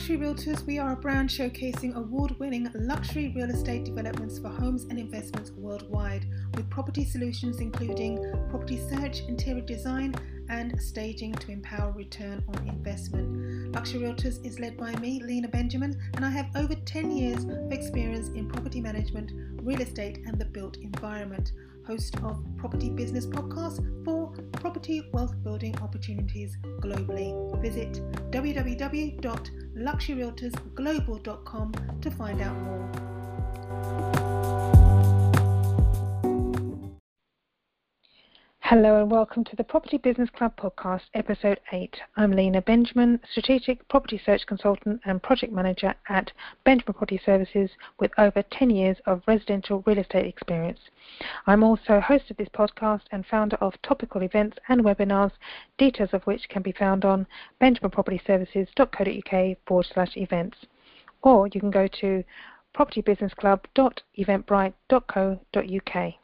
Luxury Realtors, we are a brand showcasing award winning luxury real estate developments for homes and investments worldwide, with property solutions including property search, interior design, and staging to empower return on investment. Luxury Realtors is led by me, Lena Benjamin, and I have over 10 years of experience in property management, real estate, and the built environment host of Property Business Podcast for property wealth building opportunities globally. Visit www.luxuryrealtorsglobal.com to find out more. Hello and welcome to the Property Business Club podcast, episode 8. I'm Lena Benjamin, strategic property search consultant and project manager at Benjamin Property Services with over 10 years of residential real estate experience. I'm also host of this podcast and founder of topical events and webinars, details of which can be found on benjaminpropertyservices.co.uk forward slash events. Or you can go to propertybusinessclub.eventbrite.co.uk.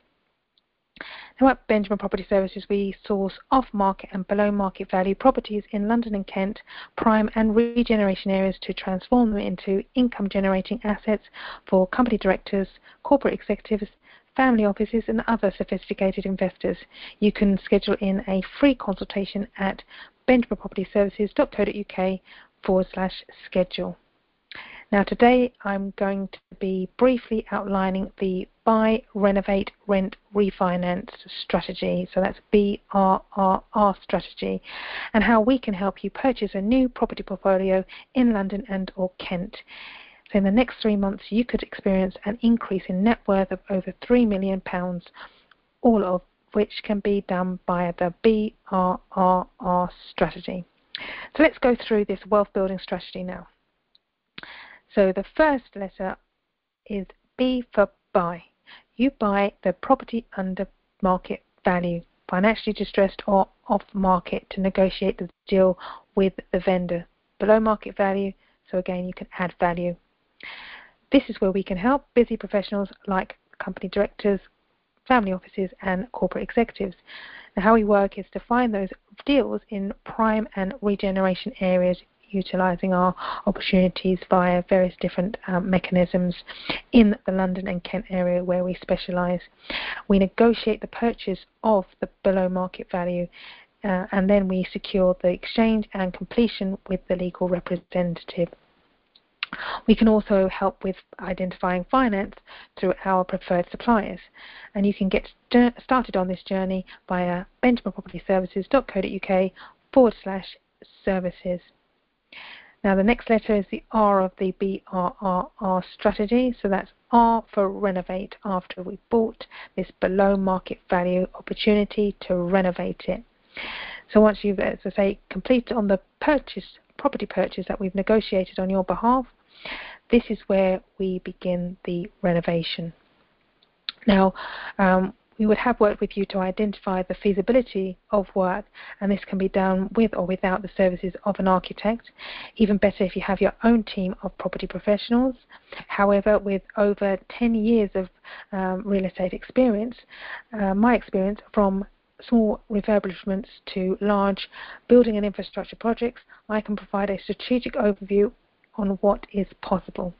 Now at Benjamin Property Services we source off-market and below-market value properties in London and Kent, prime and regeneration areas to transform them into income-generating assets for company directors, corporate executives, family offices and other sophisticated investors. You can schedule in a free consultation at benjaminpropertyservices.co.uk forward slash schedule. Now today I'm going to be briefly outlining the buy, renovate, rent, refinance strategy. So that's BRRR strategy and how we can help you purchase a new property portfolio in London and or Kent. So in the next three months you could experience an increase in net worth of over £3 million, all of which can be done by the BRRR strategy. So let's go through this wealth building strategy now. So the first letter is B for buy. You buy the property under market value, financially distressed or off market to negotiate the deal with the vendor. Below market value, so again you can add value. This is where we can help busy professionals like company directors, family offices and corporate executives. Now how we work is to find those deals in prime and regeneration areas utilising our opportunities via various different um, mechanisms in the London and Kent area where we specialise. We negotiate the purchase of the below market value uh, and then we secure the exchange and completion with the legal representative. We can also help with identifying finance through our preferred suppliers. And you can get started on this journey via benjaminpropertyservices.co.uk forward slash services. Now the next letter is the R of the BRRR strategy. So that's R for renovate after we bought this below market value opportunity to renovate it. So once you've, as I say, completed on the purchase, property purchase that we've negotiated on your behalf, this is where we begin the renovation. Now, um, we would have worked with you to identify the feasibility of work, and this can be done with or without the services of an architect. Even better if you have your own team of property professionals. However, with over 10 years of um, real estate experience, uh, my experience from small refurbishments to large building and infrastructure projects, I can provide a strategic overview on what is possible.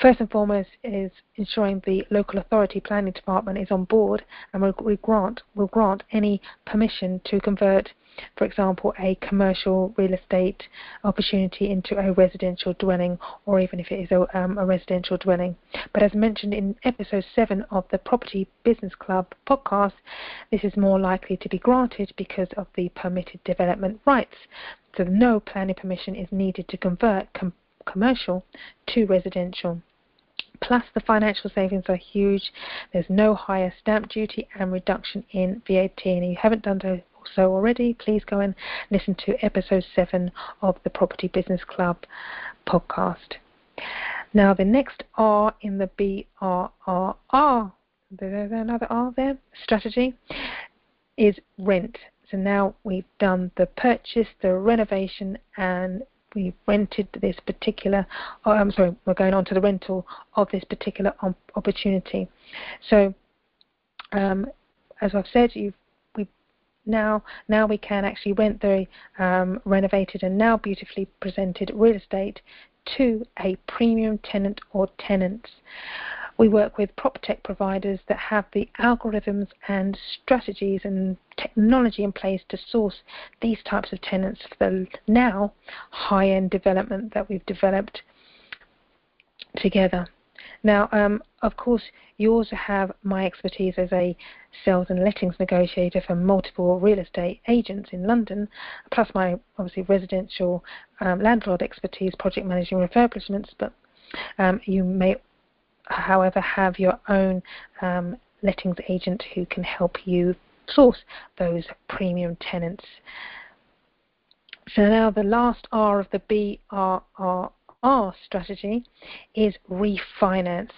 First and foremost is ensuring the local authority planning department is on board and will, will grant will grant any permission to convert, for example, a commercial real estate opportunity into a residential dwelling, or even if it is a, um, a residential dwelling. But as mentioned in episode seven of the Property Business Club podcast, this is more likely to be granted because of the permitted development rights. So no planning permission is needed to convert com- commercial to residential. Plus, the financial savings are huge. There's no higher stamp duty and reduction in VAT. And if you haven't done so already, please go and listen to episode 7 of the Property Business Club podcast. Now, the next R in the BRRR, there's another R there, strategy, is rent. So now we've done the purchase, the renovation, and we rented this particular, oh, I'm sorry, we're going on to the rental of this particular opportunity. So, um, as I've said, you've, now now we can actually rent the um, renovated and now beautifully presented real estate to a premium tenant or tenants. We work with prop tech providers that have the algorithms and strategies and technology in place to source these types of tenants for the now high end development that we've developed together. Now, um, of course, you also have my expertise as a sales and lettings negotiator for multiple real estate agents in London, plus my obviously residential um, landlord expertise, project managing refurbishments. But um, you may, however, have your own um, lettings agent who can help you source those premium tenants. So now the last R of the BRR our strategy is refinance.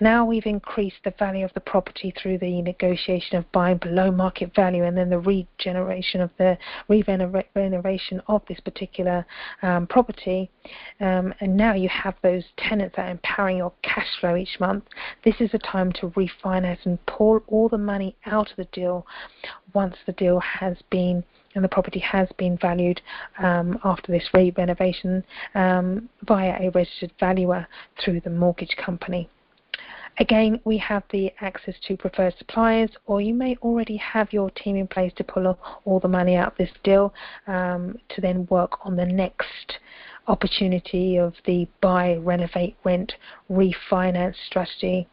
Now we've increased the value of the property through the negotiation of buying below market value and then the regeneration of the renovation of this particular um, property. Um, and now you have those tenants that are empowering your cash flow each month. This is a time to refinance and pull all the money out of the deal once the deal has been and the property has been valued um, after this re renovation um, via a registered valuer through the mortgage company. Again, we have the access to preferred suppliers, or you may already have your team in place to pull all the money out of this deal um, to then work on the next opportunity of the buy, renovate, rent, refinance strategy.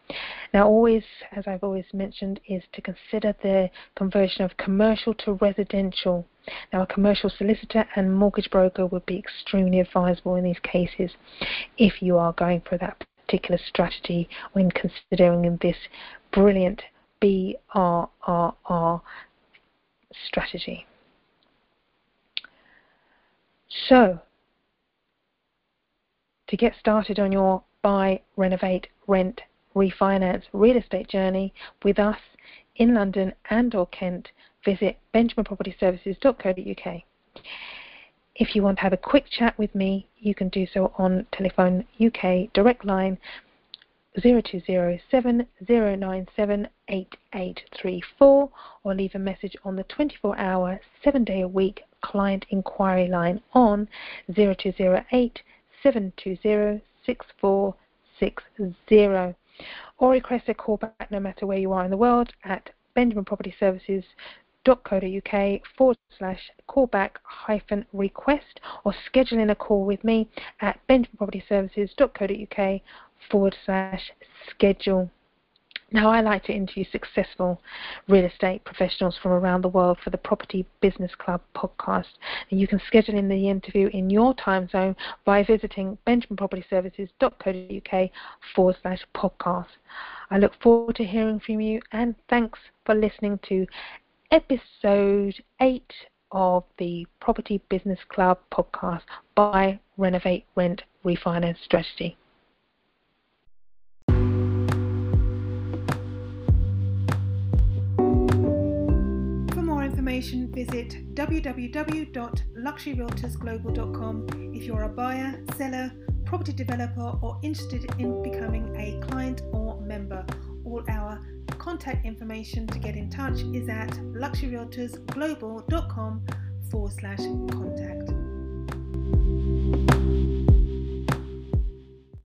Now, always, as I've always mentioned, is to consider the conversion of commercial to residential. Now, a commercial solicitor and mortgage broker would be extremely advisable in these cases if you are going for that particular strategy when considering this brilliant BRRR strategy. So, to get started on your buy, renovate, rent, refinance real estate journey with us in London and or Kent, visit benjaminpropertyservices.co.uk. If you want to have a quick chat with me, you can do so on telephone UK direct line 0207 or leave a message on the 24 hour, 7 day a week client inquiry line on 0208 720 6460 or request a call back no matter where you are in the world at benjaminpropertyservices.co.uk forward slash callback hyphen request or schedule in a call with me at benjaminpropertyservices.co.uk forward slash schedule. Now, I like to interview successful real estate professionals from around the world for the Property Business Club podcast. And you can schedule in the interview in your time zone by visiting benjaminpropertyservices.co.uk forward slash podcast. I look forward to hearing from you and thanks for listening to episode 8 of the Property Business Club podcast Buy Renovate Rent Refinance Strategy. For more information, visit www.luxuryrealtorsglobal.com if you're a buyer, seller, property developer, or interested in becoming a client or member. All our contact information to get in touch is at luxuryrealtorsglobal.com forward slash contact.